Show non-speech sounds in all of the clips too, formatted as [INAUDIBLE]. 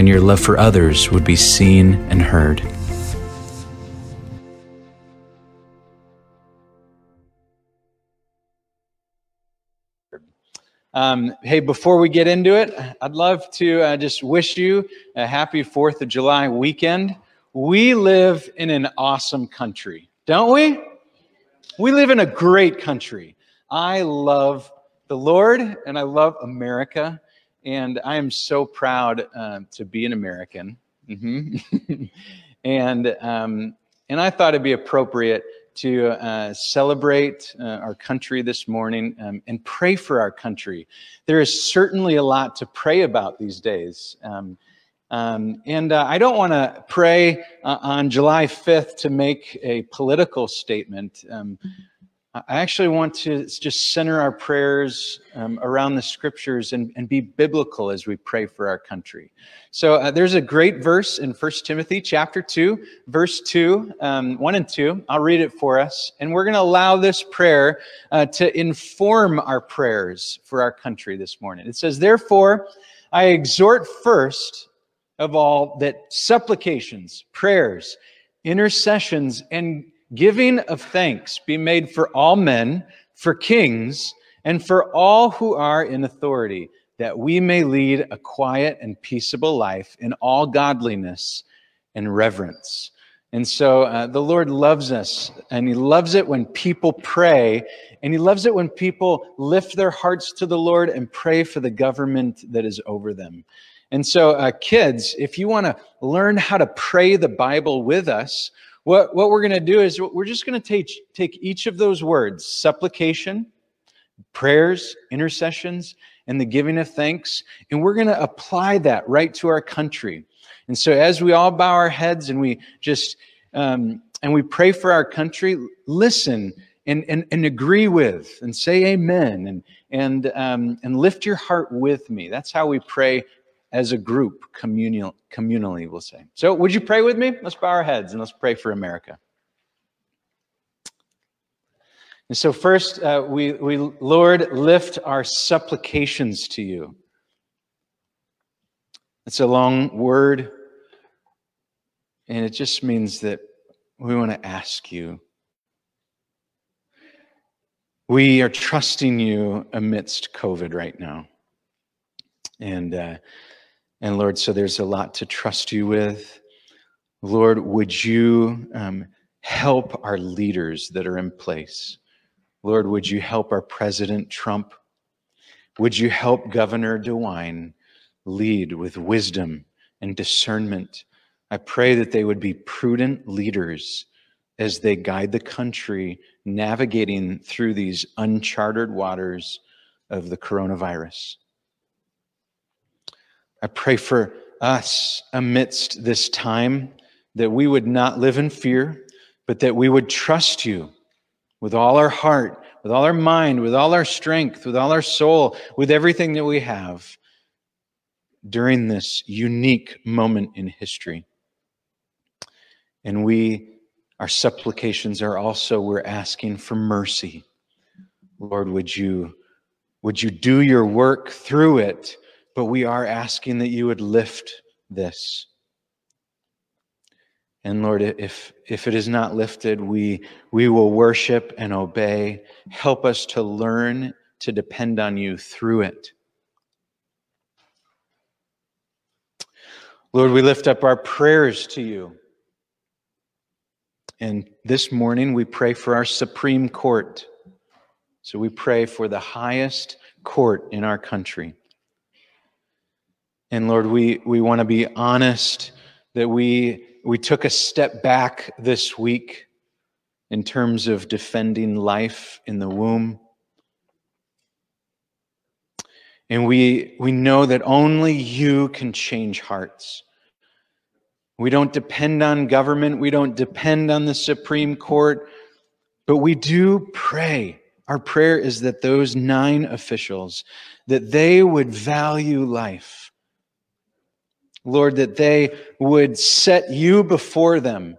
and your love for others would be seen and heard. Um, hey, before we get into it, I'd love to uh, just wish you a happy 4th of July weekend. We live in an awesome country, don't we? We live in a great country. I love the Lord and I love America, and I am so proud uh, to be an American. Mm-hmm. [LAUGHS] and um, and I thought it'd be appropriate to uh, celebrate uh, our country this morning um, and pray for our country. There is certainly a lot to pray about these days. Um, um, and uh, I don't want to pray uh, on July 5th to make a political statement. I actually want to just center our prayers um, around the scriptures and, and, be biblical as we pray for our country. So uh, there's a great verse in 1 Timothy chapter 2, verse 2, um, 1 and 2. I'll read it for us. And we're going to allow this prayer uh, to inform our prayers for our country this morning. It says, Therefore, I exhort first of all that supplications, prayers, intercessions, and giving of thanks be made for all men, for kings, and for all who are in authority, that we may lead a quiet and peaceable life in all godliness and reverence. And so uh, the Lord loves us, and He loves it when people pray, and He loves it when people lift their hearts to the Lord and pray for the government that is over them. And so, uh, kids, if you want to learn how to pray the Bible with us, what, what we're going to do is we're just going to take, take each of those words supplication, prayers, intercessions, and the giving of thanks, and we're going to apply that right to our country. And so, as we all bow our heads and we just um, and we pray for our country, listen and, and, and agree with and say amen and and um, and lift your heart with me. That's how we pray as a group, communal, communally, we'll say. So, would you pray with me? Let's bow our heads and let's pray for America. And so, first, uh, we, we, Lord, lift our supplications to you. It's a long word, and it just means that we want to ask you. We are trusting you amidst COVID right now. And uh, and Lord, so there's a lot to trust you with. Lord, would you um, help our leaders that are in place? Lord, would you help our President Trump? Would you help Governor DeWine lead with wisdom and discernment? I pray that they would be prudent leaders as they guide the country navigating through these uncharted waters of the coronavirus. I pray for us amidst this time that we would not live in fear, but that we would trust you with all our heart, with all our mind, with all our strength, with all our soul, with everything that we have during this unique moment in history. And we, our supplications are also, we're asking for mercy. Lord, would you, would you do your work through it but we are asking that you would lift this. And Lord, if, if it is not lifted, we, we will worship and obey. Help us to learn to depend on you through it. Lord, we lift up our prayers to you. And this morning we pray for our Supreme Court. So we pray for the highest court in our country. And Lord, we, we want to be honest that we, we took a step back this week in terms of defending life in the womb. And we, we know that only you can change hearts. We don't depend on government. We don't depend on the Supreme Court. But we do pray. Our prayer is that those nine officials, that they would value life. Lord, that they would set you before them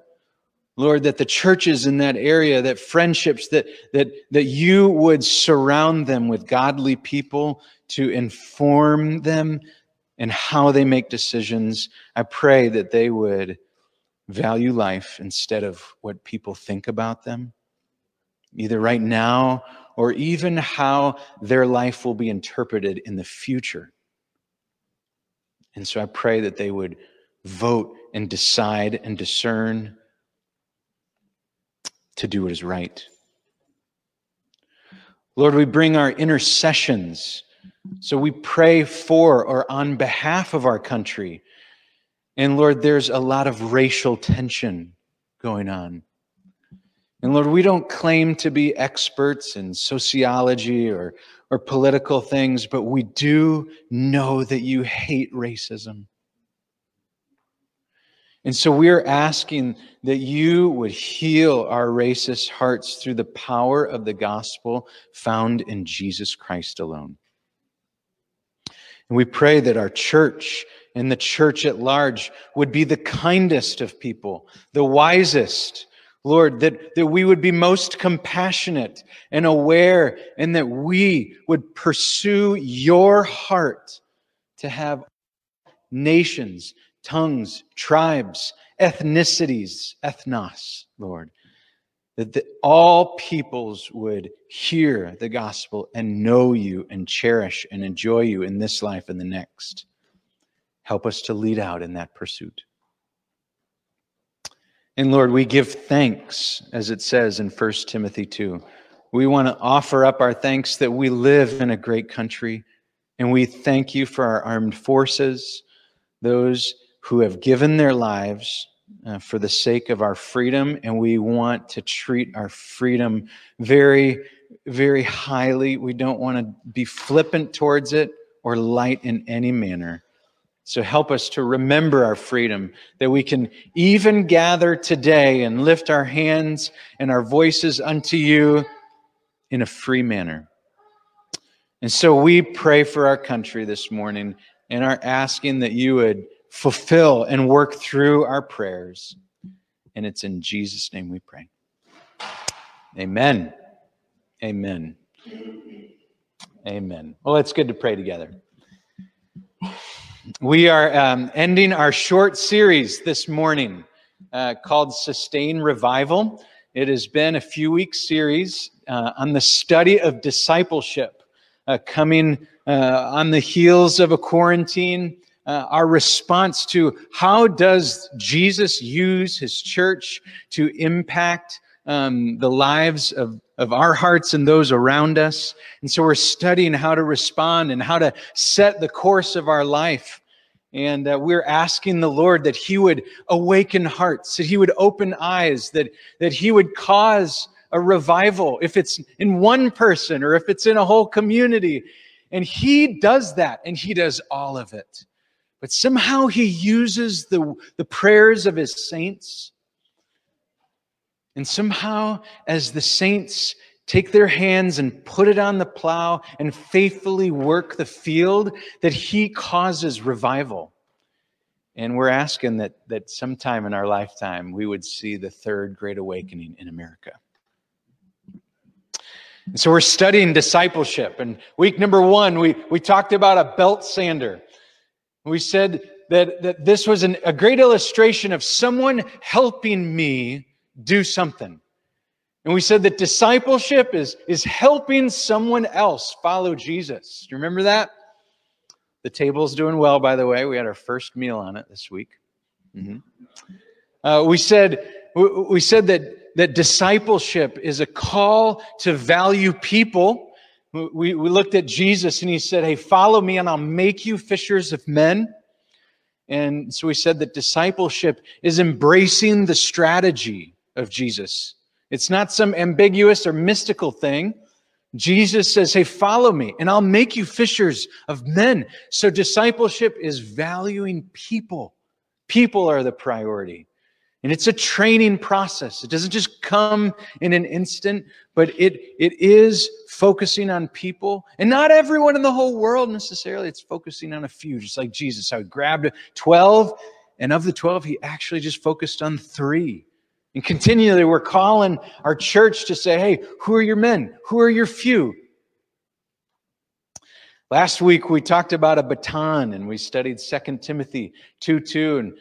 Lord, that the churches in that area, that friendships, that, that, that you would surround them with godly people to inform them and how they make decisions. I pray that they would value life instead of what people think about them, either right now or even how their life will be interpreted in the future. And so I pray that they would vote and decide and discern to do what is right. Lord, we bring our intercessions. So we pray for or on behalf of our country. And Lord, there's a lot of racial tension going on. And Lord, we don't claim to be experts in sociology or, or political things, but we do know that you hate racism. And so we are asking that you would heal our racist hearts through the power of the gospel found in Jesus Christ alone. And we pray that our church and the church at large would be the kindest of people, the wisest. Lord, that, that we would be most compassionate and aware, and that we would pursue your heart to have nations tongues, tribes, ethnicities, ethnos, Lord. That the, all peoples would hear the gospel and know you and cherish and enjoy you in this life and the next. Help us to lead out in that pursuit. And Lord, we give thanks, as it says in 1 Timothy 2. We want to offer up our thanks that we live in a great country, and we thank you for our armed forces, those who have given their lives uh, for the sake of our freedom, and we want to treat our freedom very, very highly. We don't want to be flippant towards it or light in any manner. So help us to remember our freedom, that we can even gather today and lift our hands and our voices unto you in a free manner. And so we pray for our country this morning and are asking that you would fulfill and work through our prayers. And it's in Jesus' name we pray. Amen. Amen. Amen. Well, it's good to pray together. We are um, ending our short series this morning uh, called Sustain Revival. It has been a few weeks series uh, on the study of discipleship, uh, coming uh, on the heels of a quarantine uh, our response to how does Jesus use his church to impact um, the lives of, of our hearts and those around us. And so we're studying how to respond and how to set the course of our life. And uh, we're asking the Lord that He would awaken hearts, that He would open eyes, that, that He would cause a revival, if it's in one person or if it's in a whole community. And He does that, and He does all of it. But somehow he uses the, the prayers of his saints. And somehow, as the saints take their hands and put it on the plow and faithfully work the field, that he causes revival. And we're asking that, that sometime in our lifetime we would see the third great awakening in America. And so we're studying discipleship. And week number one, we, we talked about a belt sander. We said that, that this was an, a great illustration of someone helping me do something. And we said that discipleship is, is helping someone else follow Jesus. Do you remember that? The table's doing well, by the way. We had our first meal on it this week. Mm-hmm. Uh, we said we, we said that that discipleship is a call to value people we, we looked at Jesus and he said, Hey, follow me and I'll make you fishers of men. And so we said that discipleship is embracing the strategy of Jesus. It's not some ambiguous or mystical thing. Jesus says, Hey, follow me, and I'll make you fishers of men. So discipleship is valuing people, People are the priority. And it's a training process. It doesn't just come in an instant, but it, it is focusing on people. And not everyone in the whole world necessarily. It's focusing on a few, just like Jesus. How he grabbed 12, and of the 12, he actually just focused on three. And continually, we're calling our church to say, hey, who are your men? Who are your few? Last week, we talked about a baton and we studied 2 Timothy 2 2 and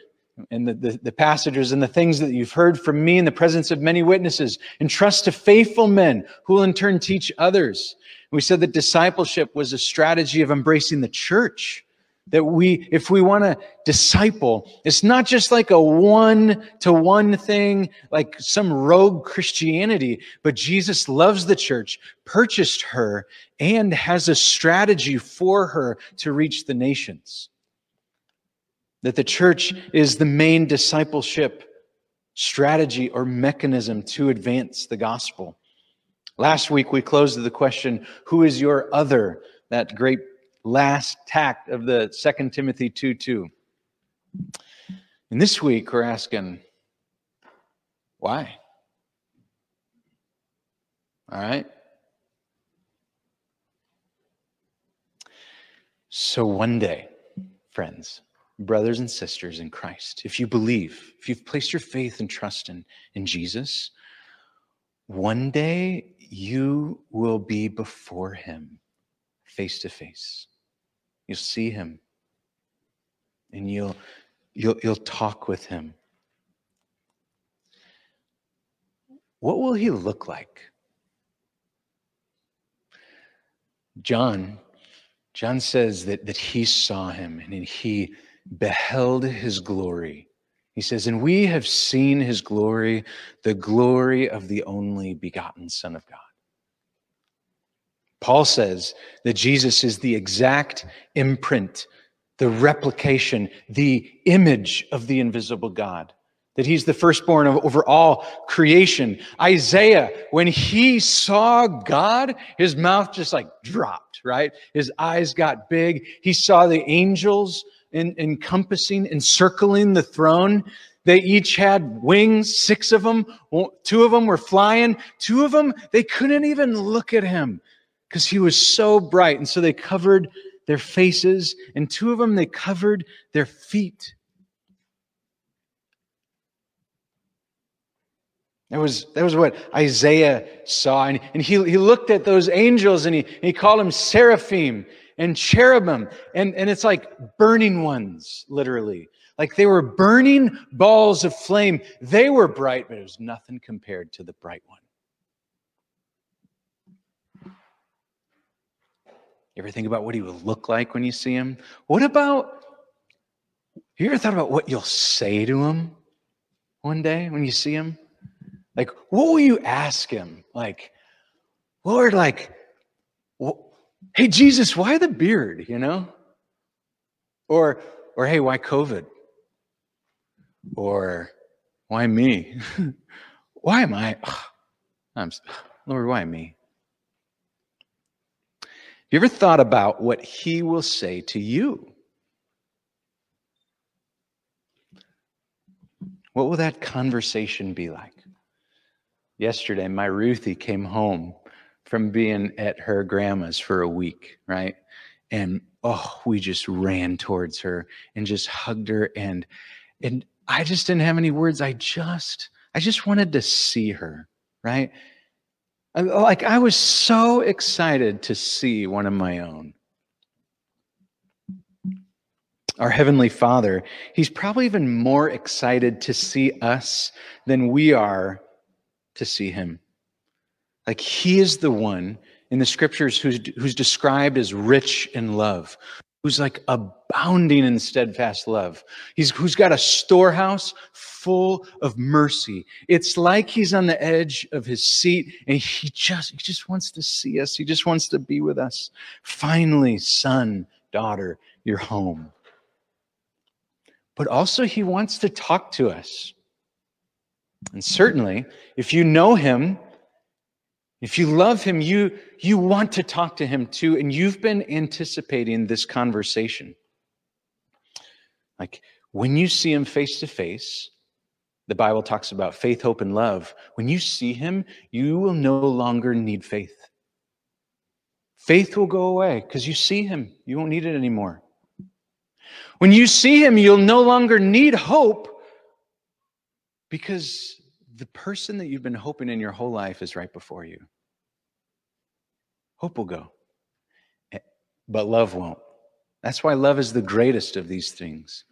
and the, the, the, passages and the things that you've heard from me in the presence of many witnesses. Entrust to faithful men who will in turn teach others. We said that discipleship was a strategy of embracing the church. That we, if we want to disciple, it's not just like a one to one thing, like some rogue Christianity, but Jesus loves the church, purchased her, and has a strategy for her to reach the nations that the church is the main discipleship strategy or mechanism to advance the gospel. Last week, we closed with the question Who is your other? That great last tact of the Second Timothy 2 2. And this week, we're asking, Why? All right? So one day, friends, brothers and sisters in Christ, if you believe, if you've placed your faith and trust in, in Jesus, one day you will be before him face to face. You'll see him and you'll, you'll, you'll talk with him. What will he look like? John, John says that, that he saw him and he beheld his glory. He says, And we have seen his glory, the glory of the only begotten Son of God. Paul says that Jesus is the exact imprint, the replication, the image of the invisible God that he's the firstborn of over all creation. Isaiah, when he saw God, his mouth just like dropped, right? His eyes got big. He saw the angels in, encompassing, encircling the throne. They each had wings, six of them. Two of them were flying. Two of them, they couldn't even look at him because he was so bright. And so they covered their faces, and two of them, they covered their feet. That was, that was what Isaiah saw. And, and he, he looked at those angels and he, he called them seraphim and cherubim. And, and it's like burning ones, literally. Like they were burning balls of flame. They were bright, but it was nothing compared to the bright one. You ever think about what he would look like when you see him? What about, you ever thought about what you'll say to him one day when you see him? Like, what will you ask him? Like, Lord, like, hey, Jesus, why the beard, you know? Or, or hey, why COVID? Or why me? [LAUGHS] why am I? I'm, Lord, why me? You ever thought about what he will say to you? What will that conversation be like? Yesterday, my Ruthie came home from being at her grandma's for a week, right? And oh, we just ran towards her and just hugged her and and I just didn't have any words. I just I just wanted to see her, right? Like I was so excited to see one of my own. Our Heavenly Father, He's probably even more excited to see us than we are to see him. Like he is the one in the scriptures who's, who's described as rich in love, who's like abounding in steadfast love. He's who's got a storehouse full of mercy. It's like he's on the edge of his seat and he just he just wants to see us. He just wants to be with us. Finally, son, daughter, you're home. But also he wants to talk to us. And certainly, if you know him, if you love him, you, you want to talk to him too, and you've been anticipating this conversation. Like When you see him face to face, the Bible talks about faith, hope, and love. When you see him, you will no longer need faith. Faith will go away because you see him. You won't need it anymore. When you see him, you'll no longer need hope because the person that you've been hoping in your whole life is right before you. Hope will go, eh, but love won't. That's why love is the greatest of these things.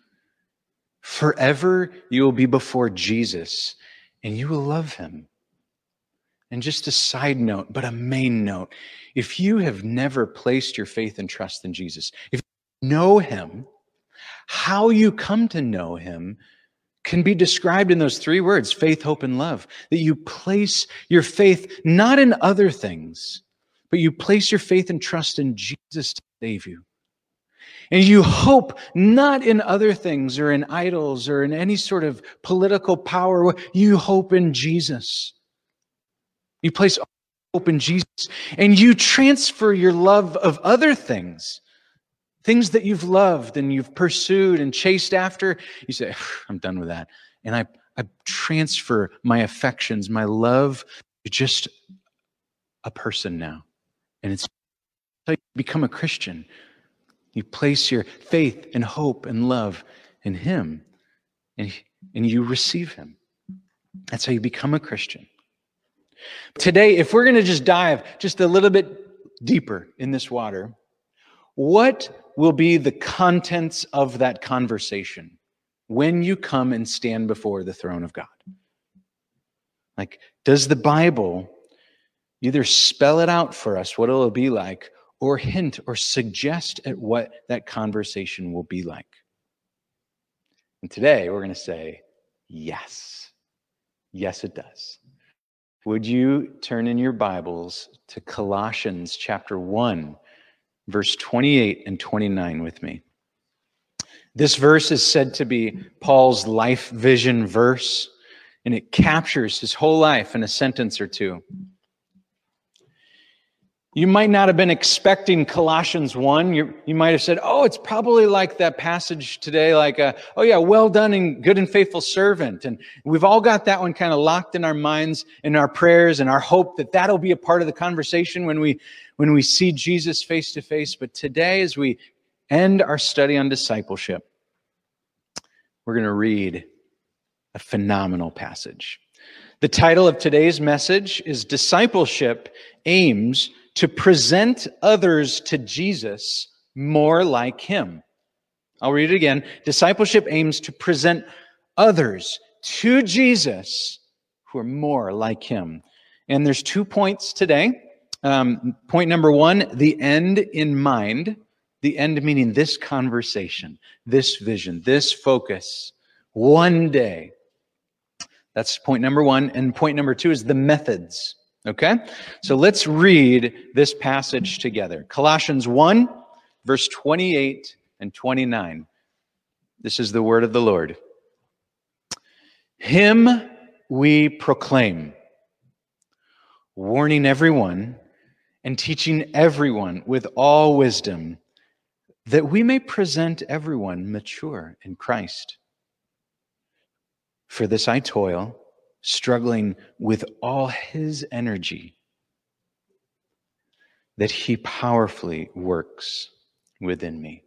Forever you will be before Jesus and you will love him. And just a side note, but a main note if you have never placed your faith and trust in Jesus, if you know him, how you come to know him can be described in those three words faith, hope, and love. That you place your faith not in other things, but you place your faith and trust in Jesus to save you. And you hope not in other things or in idols or in any sort of political power. You hope in Jesus. You place hope in Jesus and you transfer your love of other things, things that you've loved and you've pursued and chased after. You say, I'm done with that. And I, I transfer my affections, my love to just a person now. And it's how you become a Christian. You place your faith and hope and love in Him, and, and you receive Him. That's how you become a Christian. Today, if we're going to just dive just a little bit deeper in this water, what will be the contents of that conversation when you come and stand before the throne of God? Like, does the Bible either spell it out for us, what it'll be like, or hint or suggest at what that conversation will be like. And today we're going to say, yes. Yes, it does. Would you turn in your Bibles to Colossians chapter 1, verse 28 and 29 with me? This verse is said to be Paul's life vision verse, and it captures his whole life in a sentence or two. You might not have been expecting Colossians 1. You, you might have said, oh, it's probably like that passage today, like, a, oh, yeah, well done and good and faithful servant. And we've all got that one kind of locked in our minds, in our prayers, and our hope that that'll be a part of the conversation when we, when we see Jesus face to face. But today, as we end our study on discipleship, we're going to read a phenomenal passage. The title of today's message is Discipleship Aims to present others to Jesus more like him. I'll read it again. Discipleship aims to present others to Jesus who are more like him. And there's two points today. Um, point number one, the end in mind. The end meaning this conversation, this vision, this focus. One day. That's point number one. And point number two is the methods. Okay? So let's read this passage together. Colossians 1, verse 28 and 29. This is the word of the Lord. Him we proclaim, warning everyone and teaching everyone with all wisdom, that we may present everyone mature in Christ. For this I toil struggling with all his energy that he powerfully works within me.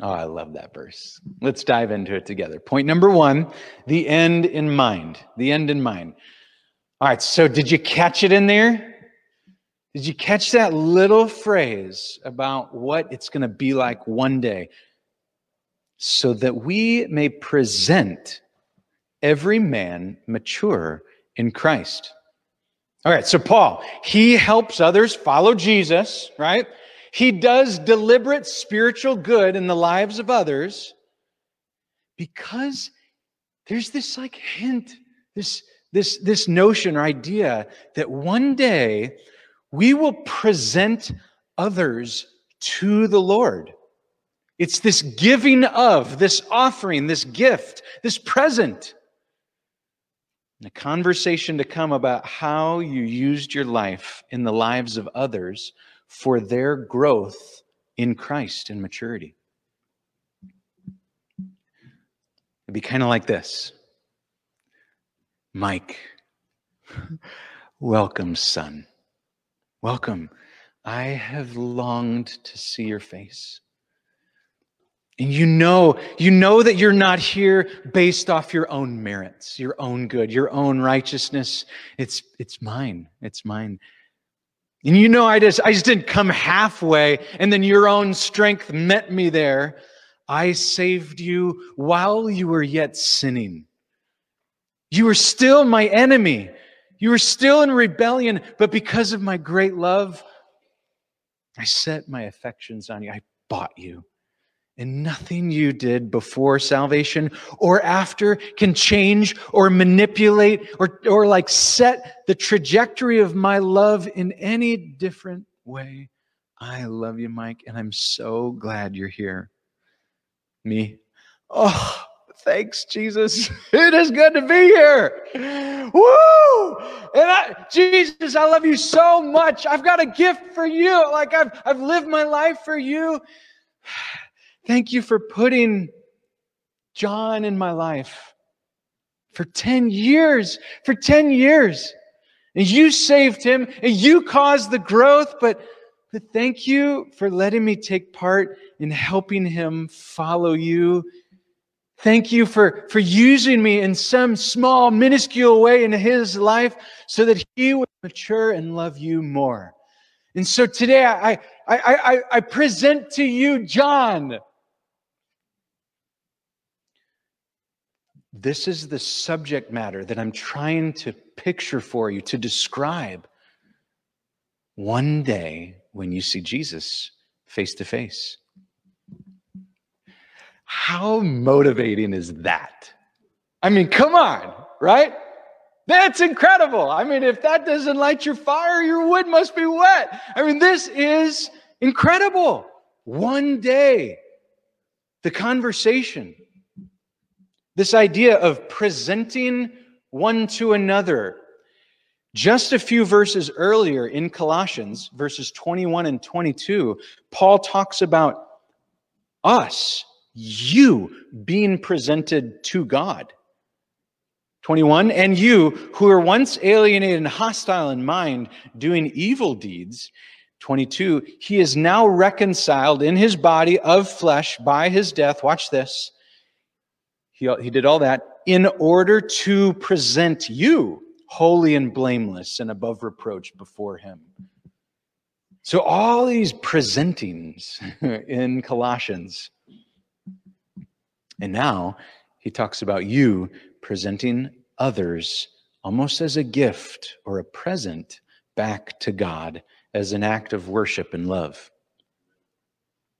Oh, I love that verse. Let's dive into it together. Point number one the end in mind. The end in mind. All right, so did you catch it in there? Did you catch that little phrase about what it's going to be like one day? So that we may present every man mature in Christ. All right, so Paul, he helps others follow Jesus, right? He does deliberate spiritual good in the lives of others because there's this like hint, this this this notion or idea that one day we will present others to the Lord. It's this giving of, this offering, this gift, this present a conversation to come about how you used your life in the lives of others for their growth in Christ and maturity. It'd be kind of like this Mike, [LAUGHS] welcome, son. Welcome. I have longed to see your face. And you know, you know that you're not here based off your own merits, your own good, your own righteousness. It's, it's mine. It's mine. And you know, I just, I just didn't come halfway and then your own strength met me there. I saved you while you were yet sinning. You were still my enemy. You were still in rebellion, but because of my great love, I set my affections on you. I bought you. And nothing you did before salvation or after can change or manipulate or, or like set the trajectory of my love in any different way. I love you, Mike, and I'm so glad you're here. Me? Oh, thanks, Jesus. [LAUGHS] It is good to be here. Woo! And I, Jesus, I love you so much. I've got a gift for you. Like I've, I've lived my life for you. Thank you for putting John in my life for 10 years. For 10 years. And you saved him and you caused the growth, but, but thank you for letting me take part in helping him follow you. Thank you for, for using me in some small, minuscule way in his life so that he would mature and love you more. And so today I, I, I, I present to you John. This is the subject matter that I'm trying to picture for you, to describe. One day when you see Jesus face to face. How motivating is that? I mean, come on, right? That's incredible. I mean, if that doesn't light your fire, your wood must be wet. I mean, this is incredible. One day, the conversation, this idea of presenting one to another. Just a few verses earlier in Colossians, verses 21 and 22, Paul talks about us, you being presented to God. 21, and you who were once alienated and hostile in mind, doing evil deeds. 22, he is now reconciled in his body of flesh by his death. Watch this he, he did all that in order to present you holy and blameless and above reproach before him. So, all these presentings [LAUGHS] in Colossians. And now he talks about you presenting others almost as a gift or a present back to God as an act of worship and love.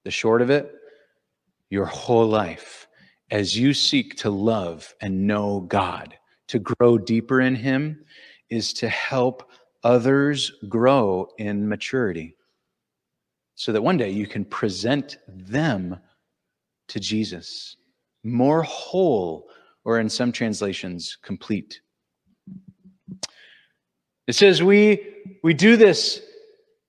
The short of it, your whole life as you seek to love and know God, to grow deeper in Him, is to help others grow in maturity so that one day you can present them to Jesus more whole, or in some translations, complete. It says we, we do this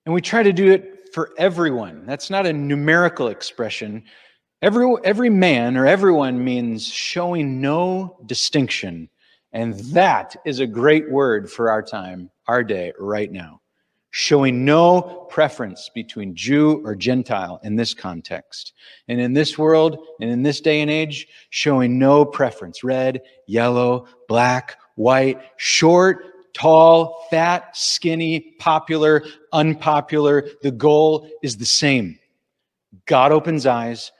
and we try to do it for everyone. That's not a numerical expression. Every, every man or everyone means showing no distinction. And that is a great word for our time, our day, right now. Showing no preference between Jew or Gentile in this context. And in this world and in this day and age, showing no preference red, yellow, black, white, short, tall, fat, skinny, popular, unpopular. The goal is the same. God opens eyes,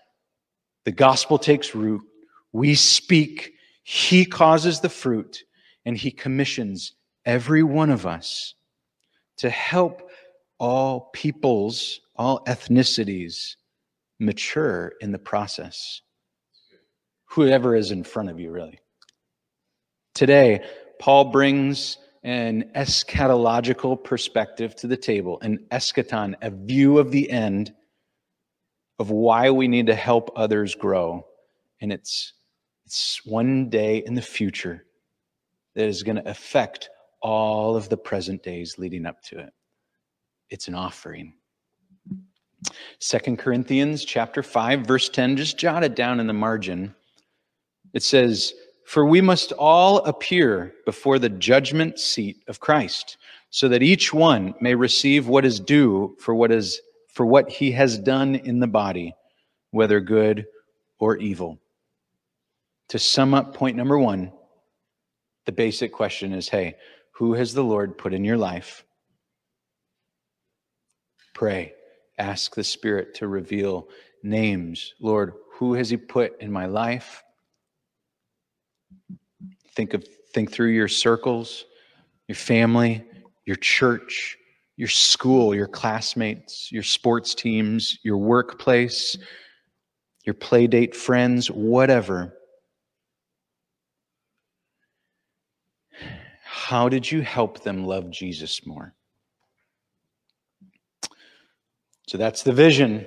the gospel takes root. We speak. He causes the fruit, and He commissions every one of us to help all peoples, all ethnicities mature in the process. Whoever is in front of you, really. Today, Paul brings an eschatological perspective to the table, an eschaton, a view of the end of why we need to help others grow. And it's, it's one day in the future that is going to affect all of the present days leading up to it. It's an offering. Second Corinthians chapter 5 verse 10 just jot it down in the margin. It says, For we must all appear before the judgment seat of Christ, so that each one may receive what is due for what is for what he has done in the body, whether good or evil. To sum up point number one, the basic question is hey, who has the Lord put in your life? Pray. Ask the Spirit to reveal names. Lord, who has He put in my life? Think of think through your circles, your family, your church, your school, your classmates, your sports teams, your workplace, your playdate friends, whatever. How did you help them love Jesus more? So that's the vision.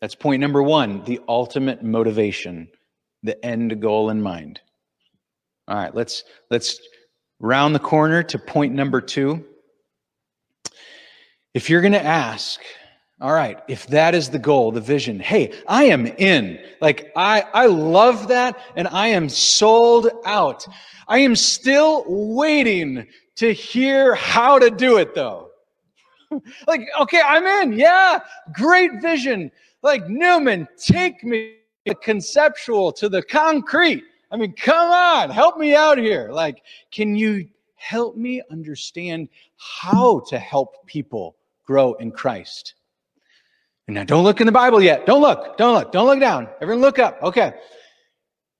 That's point number one the ultimate motivation, the end goal in mind. All right, let's let's round the corner to point number two. If you're going to ask, all right, if that is the goal, the vision, hey, I am in. Like I I love that and I am sold out. I am still waiting to hear how to do it though. [LAUGHS] like, okay, I'm in. Yeah, great vision. Like Newman, take me conceptual to the concrete. I mean, come on, help me out here. Like, can you help me understand how to help people grow in Christ? And now don't look in the Bible yet. Don't look. Don't look. Don't look down. Everyone look up. Okay.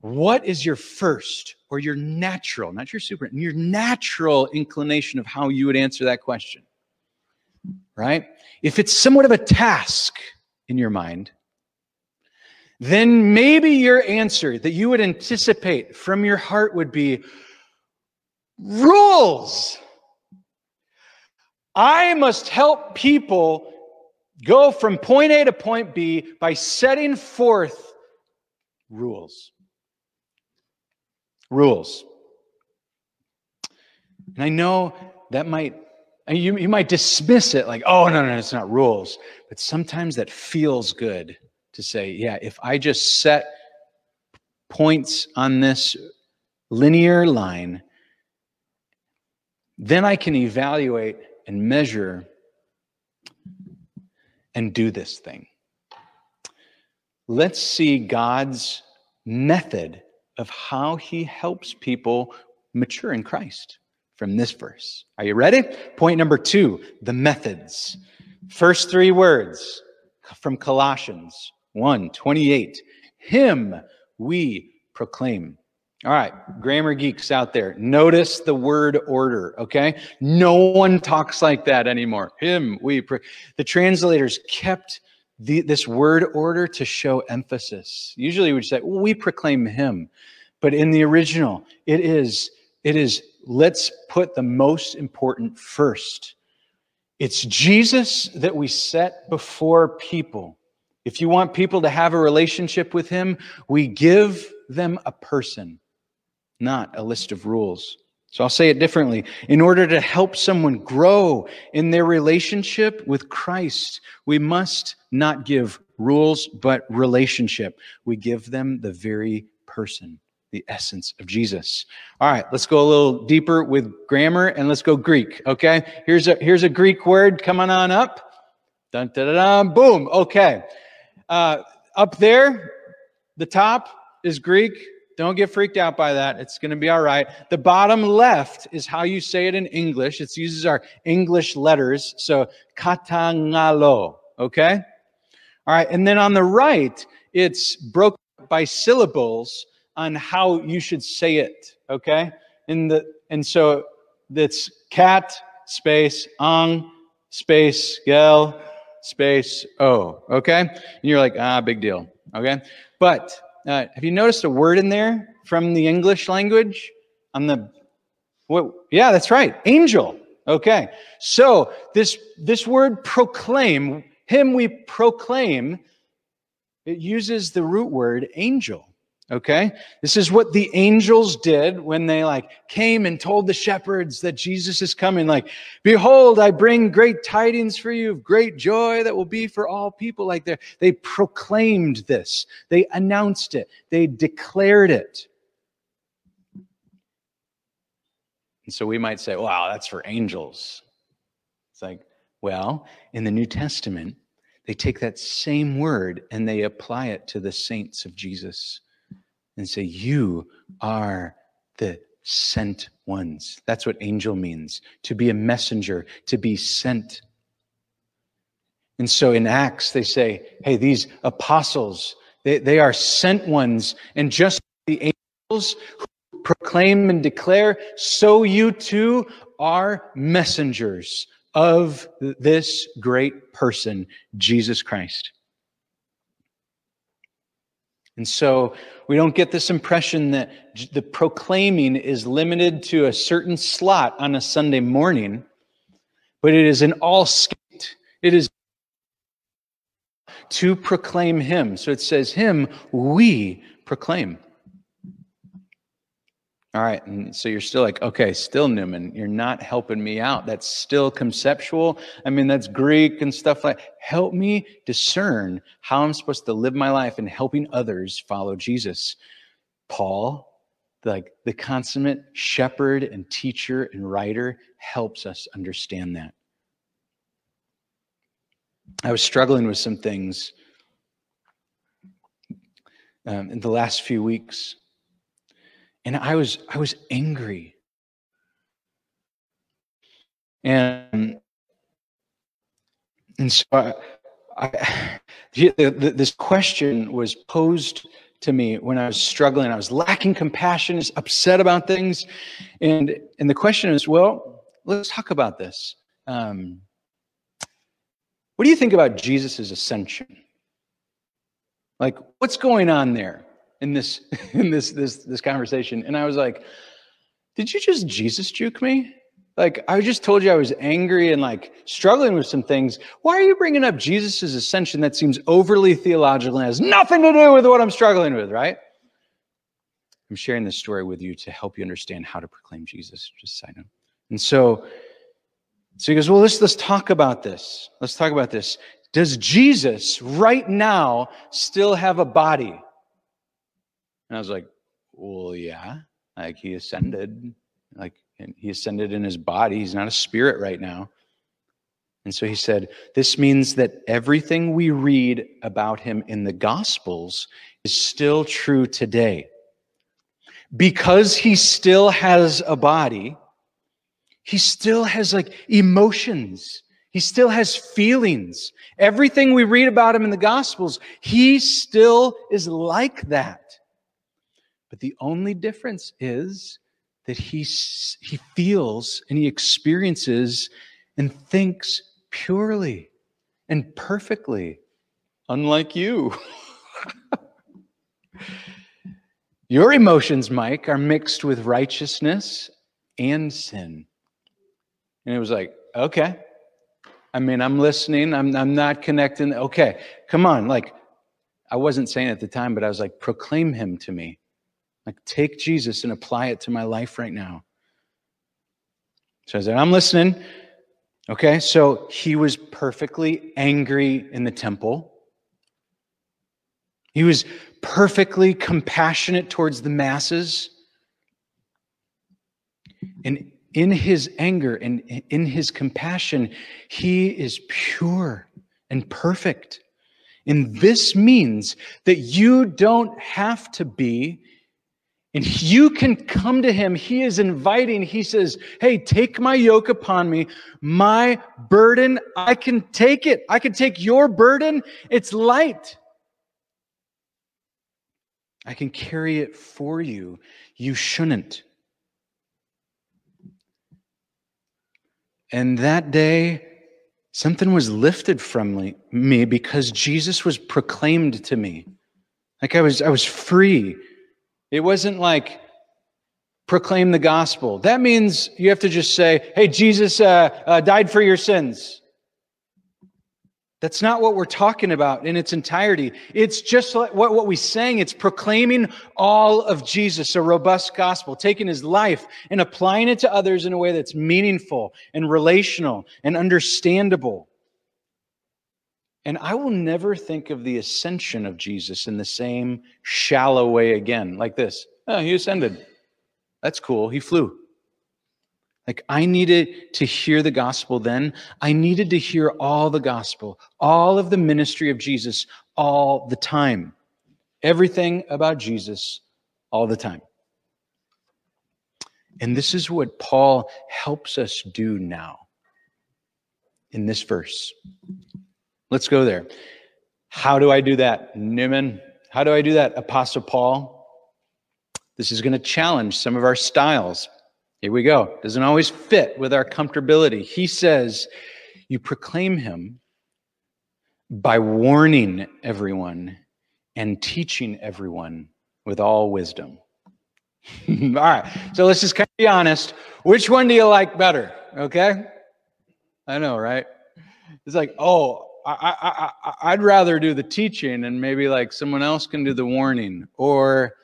What is your first or your natural, not your super, your natural inclination of how you would answer that question? Right? If it's somewhat of a task in your mind, then maybe your answer that you would anticipate from your heart would be rules. I must help people go from point A to point B by setting forth rules. Rules. And I know that might, you, you might dismiss it like, oh, no, no, it's not rules. But sometimes that feels good to say, yeah, if I just set points on this linear line, then I can evaluate and measure and do this thing. Let's see God's method of how he helps people mature in Christ from this verse. Are you ready? Point number two the methods. First three words from Colossians 1 28. Him we proclaim. All right, grammar geeks out there, notice the word order, okay? No one talks like that anymore. Him, we, the translators kept the, this word order to show emphasis. Usually we'd say, well, we proclaim him. But in the original, it is, it is, let's put the most important first. It's Jesus that we set before people. If you want people to have a relationship with him, we give them a person not a list of rules. So I'll say it differently. In order to help someone grow in their relationship with Christ, we must not give rules, but relationship. We give them the very person, the essence of Jesus. All right, let's go a little deeper with grammar and let's go Greek. Okay, here's a here's a Greek word coming on up. Dun, dun, dun, dun boom. Okay, uh, up there, the top is Greek. Don't get freaked out by that. It's going to be all right. The bottom left is how you say it in English. It uses our English letters. So katangello. Okay? All right. And then on the right, it's broken by syllables on how you should say it. Okay? And the and so it's cat space ang space gel space o. Okay? And you're like, ah, big deal. Okay? But uh, have you noticed a word in there from the English language? On the what yeah that's right angel. Okay. So this this word proclaim him we proclaim it uses the root word angel Okay? This is what the angels did when they like came and told the shepherds that Jesus is coming. Like, behold, I bring great tidings for you of great joy that will be for all people. Like they they proclaimed this. They announced it. They declared it. And so we might say, wow, that's for angels. It's like, well, in the New Testament, they take that same word and they apply it to the saints of Jesus and say, You are the sent ones. That's what angel means to be a messenger, to be sent. And so in Acts, they say, Hey, these apostles, they, they are sent ones, and just the angels who proclaim and declare, so you too are messengers of this great person, Jesus Christ. And so we don't get this impression that the proclaiming is limited to a certain slot on a Sunday morning, but it is an all skate. It is to proclaim Him. So it says, Him we proclaim. All right. And so you're still like, okay, still Newman, you're not helping me out. That's still conceptual. I mean, that's Greek and stuff like help me discern how I'm supposed to live my life and helping others follow Jesus. Paul, like the consummate shepherd and teacher and writer, helps us understand that. I was struggling with some things um, in the last few weeks and I was I was angry. And and so I, I this question was posed to me when I was struggling. I was lacking compassion, upset about things, and and the question is, well, let's talk about this. Um, what do you think about Jesus' ascension? Like, what's going on there? In this [LAUGHS] in this this this conversation and i was like did you just jesus juke me? Like i just told you i was angry and like struggling with some things. Why are you bringing up jesus's ascension that seems overly theological and has nothing to do with what i'm struggling with right? I'm sharing this story with you to help you understand how to proclaim jesus. Just side note and so so he goes well let's let's talk about this. Let's talk about this. Does jesus right now still have a body and I was like, well, yeah, like he mm-hmm. ascended, like and he ascended in his body. He's not a spirit right now. And so he said, This means that everything we read about him in the Gospels is still true today. Because he still has a body, he still has like emotions. He still has feelings. Everything we read about him in the Gospels, he still is like that. But the only difference is that he, he feels and he experiences and thinks purely and perfectly, unlike you. [LAUGHS] Your emotions, Mike, are mixed with righteousness and sin. And it was like, okay. I mean, I'm listening. I'm, I'm not connecting. Okay, come on. Like, I wasn't saying at the time, but I was like, proclaim him to me. Like, take Jesus and apply it to my life right now. So I said, I'm listening. Okay, so he was perfectly angry in the temple. He was perfectly compassionate towards the masses. And in his anger and in his compassion, he is pure and perfect. And this means that you don't have to be and you can come to him. He is inviting. He says, Hey, take my yoke upon me. My burden, I can take it. I can take your burden. It's light. I can carry it for you. You shouldn't. And that day, something was lifted from me because Jesus was proclaimed to me. Like I was, I was free it wasn't like proclaim the gospel. That means you have to just say, hey, Jesus uh, uh, died for your sins. That's not what we're talking about in its entirety. It's just like what, what we sang. It's proclaiming all of Jesus, a robust gospel, taking his life and applying it to others in a way that's meaningful and relational and understandable. And I will never think of the ascension of Jesus in the same shallow way again, like this. Oh, he ascended. That's cool. He flew. Like I needed to hear the gospel then. I needed to hear all the gospel, all of the ministry of Jesus all the time. Everything about Jesus all the time. And this is what Paul helps us do now in this verse. Let's go there. How do I do that? Newman, how do I do that? Apostle Paul. This is going to challenge some of our styles. Here we go. Doesn't always fit with our comfortability. He says, You proclaim him by warning everyone and teaching everyone with all wisdom. [LAUGHS] all right. So let's just kind of be honest. Which one do you like better? Okay. I know, right? It's like, oh, I, I, I, would rather do the teaching and maybe like someone else can do the warning. Or,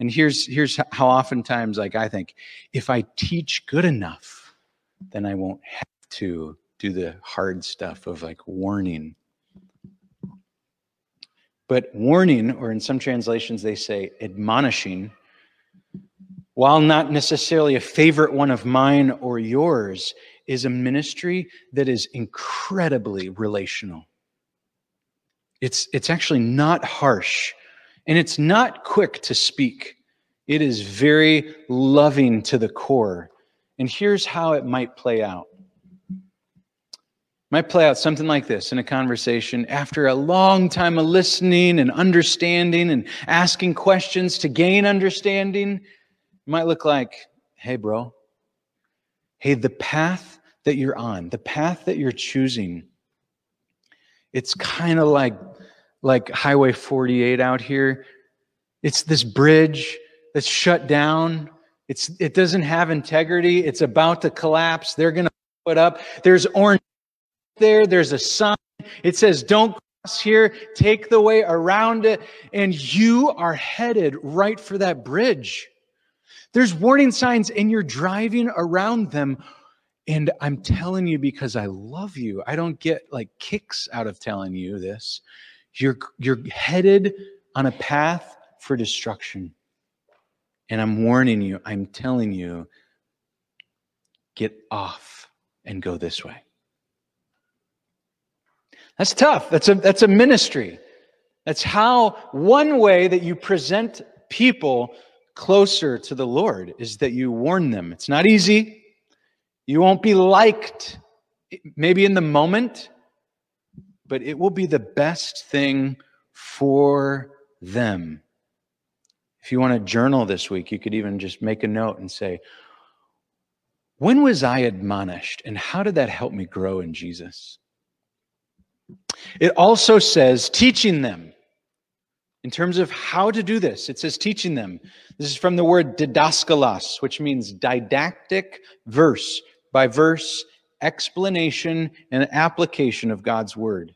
and here's here's how oftentimes like I think, if I teach good enough, then I won't have to do the hard stuff of like warning. But warning, or in some translations they say admonishing, while not necessarily a favorite one of mine or yours, is a ministry that is incredibly relational. It's, it's actually not harsh and it's not quick to speak. It is very loving to the core. And here's how it might play out. might play out something like this in a conversation after a long time of listening and understanding and asking questions to gain understanding. Might look like, hey, bro, hey, the path that you're on, the path that you're choosing, it's kind of like like Highway 48 out here. It's this bridge that's shut down. It's it doesn't have integrity. It's about to collapse. They're going to put up. There's orange there. There's a sign. It says, "Don't cross here. Take the way around it." And you are headed right for that bridge. There's warning signs, and you're driving around them and I'm telling you because I love you. I don't get like kicks out of telling you this. You're, you're headed on a path for destruction. And I'm warning you, I'm telling you, get off and go this way. That's tough. That's a, that's a ministry. That's how one way that you present people closer to the Lord is that you warn them. It's not easy. You won't be liked, maybe in the moment, but it will be the best thing for them. If you want to journal this week, you could even just make a note and say, When was I admonished, and how did that help me grow in Jesus? It also says, teaching them. In terms of how to do this, it says teaching them. This is from the word didaskalos, which means didactic verse, by verse explanation and application of God's word.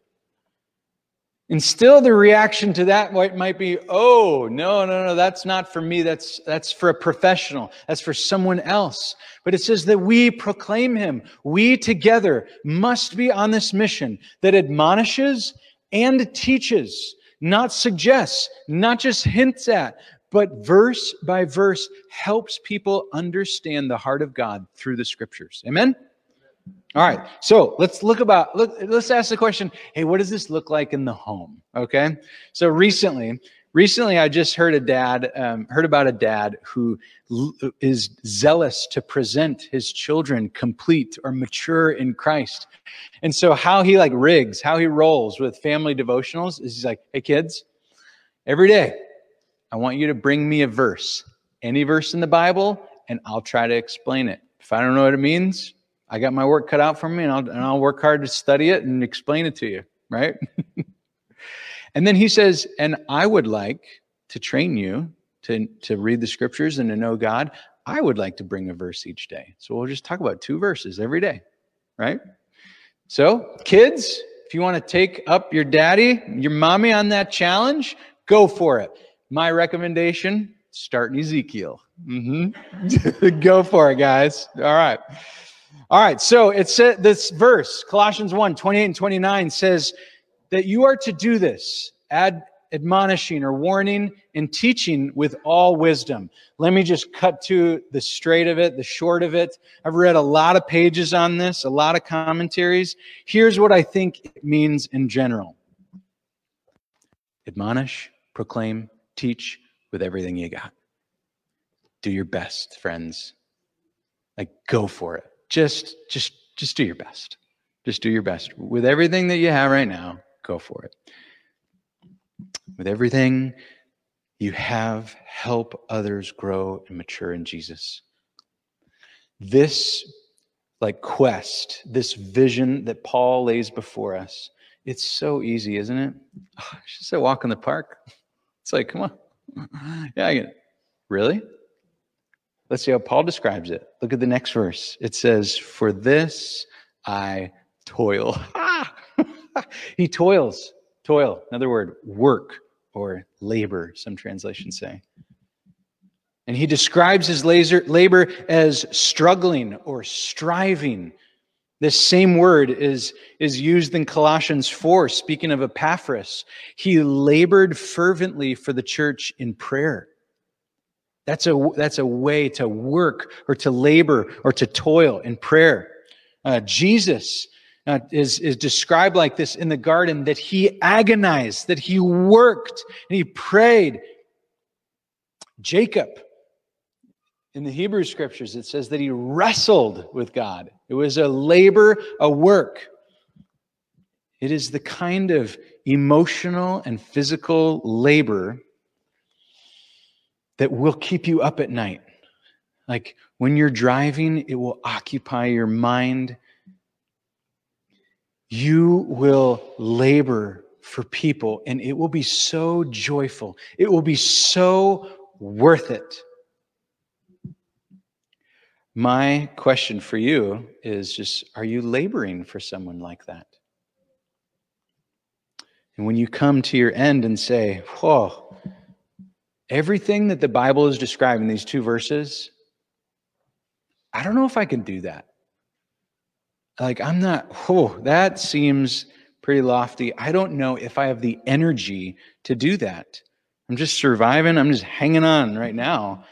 And still the reaction to that might be, oh, no, no, no, that's not for me. That's, that's for a professional. That's for someone else. But it says that we proclaim him. We together must be on this mission that admonishes and teaches, not suggests, not just hints at, but verse by verse helps people understand the heart of God through the scriptures. Amen? All right. So let's look about, look, let's ask the question, hey, what does this look like in the home? Okay. So recently, recently I just heard a dad, um, heard about a dad who is zealous to present his children complete or mature in Christ. And so how he like rigs, how he rolls with family devotionals is he's like, hey kids, every day I want you to bring me a verse, any verse in the Bible, and I'll try to explain it. If I don't know what it means, I got my work cut out for me, and I'll, and I'll work hard to study it and explain it to you, right? [LAUGHS] and then he says, and I would like to train you to, to read the scriptures and to know God. I would like to bring a verse each day. So we'll just talk about two verses every day, right? So, kids, if you want to take up your daddy, your mommy on that challenge, go for it. My recommendation start in Ezekiel. Mm-hmm. [LAUGHS] Go for it, guys. All right. All right. So it said this verse, Colossians 1 28 and 29 says that you are to do this. Add admonishing or warning and teaching with all wisdom. Let me just cut to the straight of it, the short of it. I've read a lot of pages on this, a lot of commentaries. Here's what I think it means in general admonish, proclaim, teach with everything you got. Do your best, friends. Like go for it. Just just just do your best. Just do your best. With everything that you have right now, go for it. With everything you have, help others grow and mature in Jesus. This like quest, this vision that Paul lays before us, it's so easy, isn't it? [LAUGHS] Oh, just a walk in the park. It's like, come on. Yeah, I get it. Really? Let's see how Paul describes it. Look at the next verse. It says, For this I toil. [LAUGHS] he toils. Toil, another word, work or labor, some translations say. And he describes his labor as struggling or striving. This same word is, is used in Colossians 4, speaking of Epaphras. He labored fervently for the church in prayer. That's a, that's a way to work or to labor or to toil in prayer. Uh, Jesus uh, is, is described like this in the garden that he agonized, that he worked, and he prayed. Jacob, in the Hebrew scriptures, it says that he wrestled with God. It was a labor, a work. It is the kind of emotional and physical labor that will keep you up at night. Like when you're driving, it will occupy your mind you will labor for people and it will be so joyful. It will be so worth it. My question for you is just are you laboring for someone like that? And when you come to your end and say, Whoa, everything that the Bible is describing, these two verses, I don't know if I can do that. Like i'm not oh that seems pretty lofty. I don't know if i have the energy to do that. I'm just surviving. I'm just hanging on right now.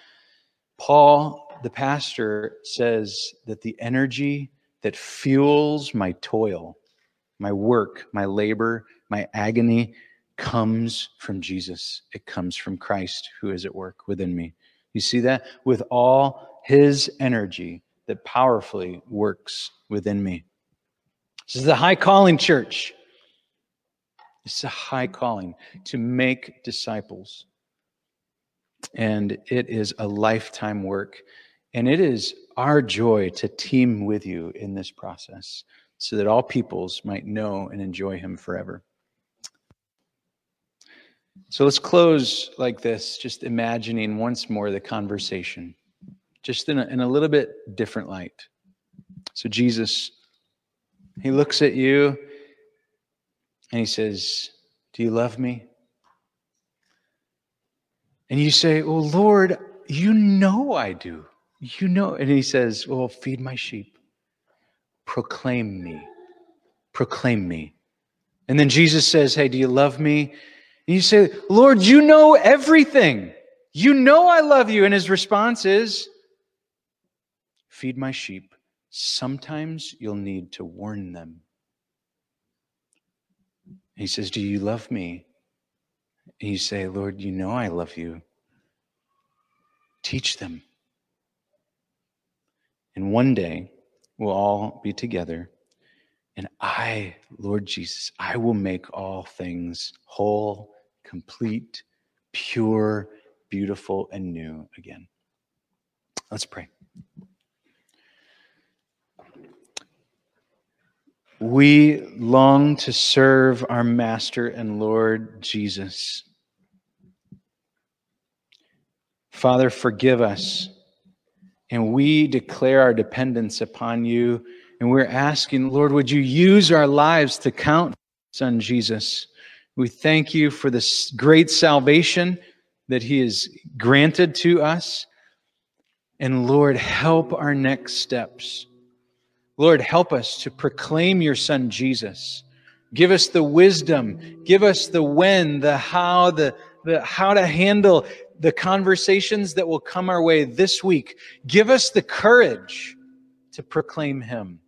Paul the pastor says that the energy that fuels my toil my work my labor my agony comes from jesus it comes from christ who is at work within me you see that with all his energy that powerfully works within me. This is a high calling church. It's a high calling to make disciples. And it is a lifetime work. And it is our joy to team with you in this process so that all peoples might know and enjoy him forever. So let's close like this, just imagining once more the conversation just in a, in a little bit different light. So, Jesus, he looks at you and he says, Do you love me? And you say, Oh, Lord, you know I do. You know. And he says, Well, feed my sheep, proclaim me, proclaim me. And then Jesus says, Hey, do you love me? And you say, Lord, you know everything. You know I love you. And his response is, Feed my sheep. Sometimes you'll need to warn them. He says, Do you love me? And you say, Lord, you know I love you. Teach them. And one day we'll all be together. And I, Lord Jesus, I will make all things whole, complete, pure, beautiful, and new again. Let's pray. We long to serve our Master and Lord Jesus. Father, forgive us. And we declare our dependence upon you. And we're asking, Lord, would you use our lives to count Son Jesus? We thank you for this great salvation that He has granted to us. And Lord, help our next steps. Lord, help us to proclaim your Son Jesus Give us the wisdom. Give us the when, the how, the, the how to handle the conversations that will come our way this week. Give us the courage to proclaim Him.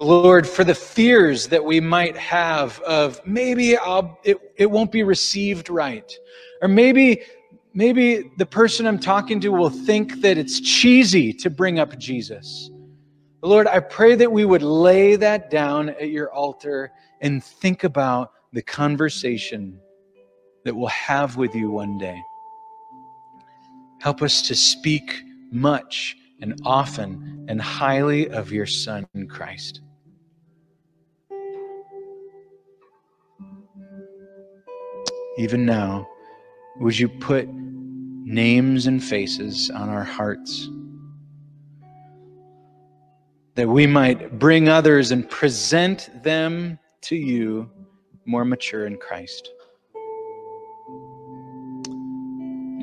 Lord, for the fears that we might have of maybe I'll, it, it won't be received right, or maybe maybe the person I'm talking to will think that it's cheesy to bring up Jesus. Lord, I pray that we would lay that down at your altar and think about the conversation that we'll have with you one day. Help us to speak much and often and highly of your Son, Christ. Even now, would you put names and faces on our hearts? That we might bring others and present them to you more mature in Christ.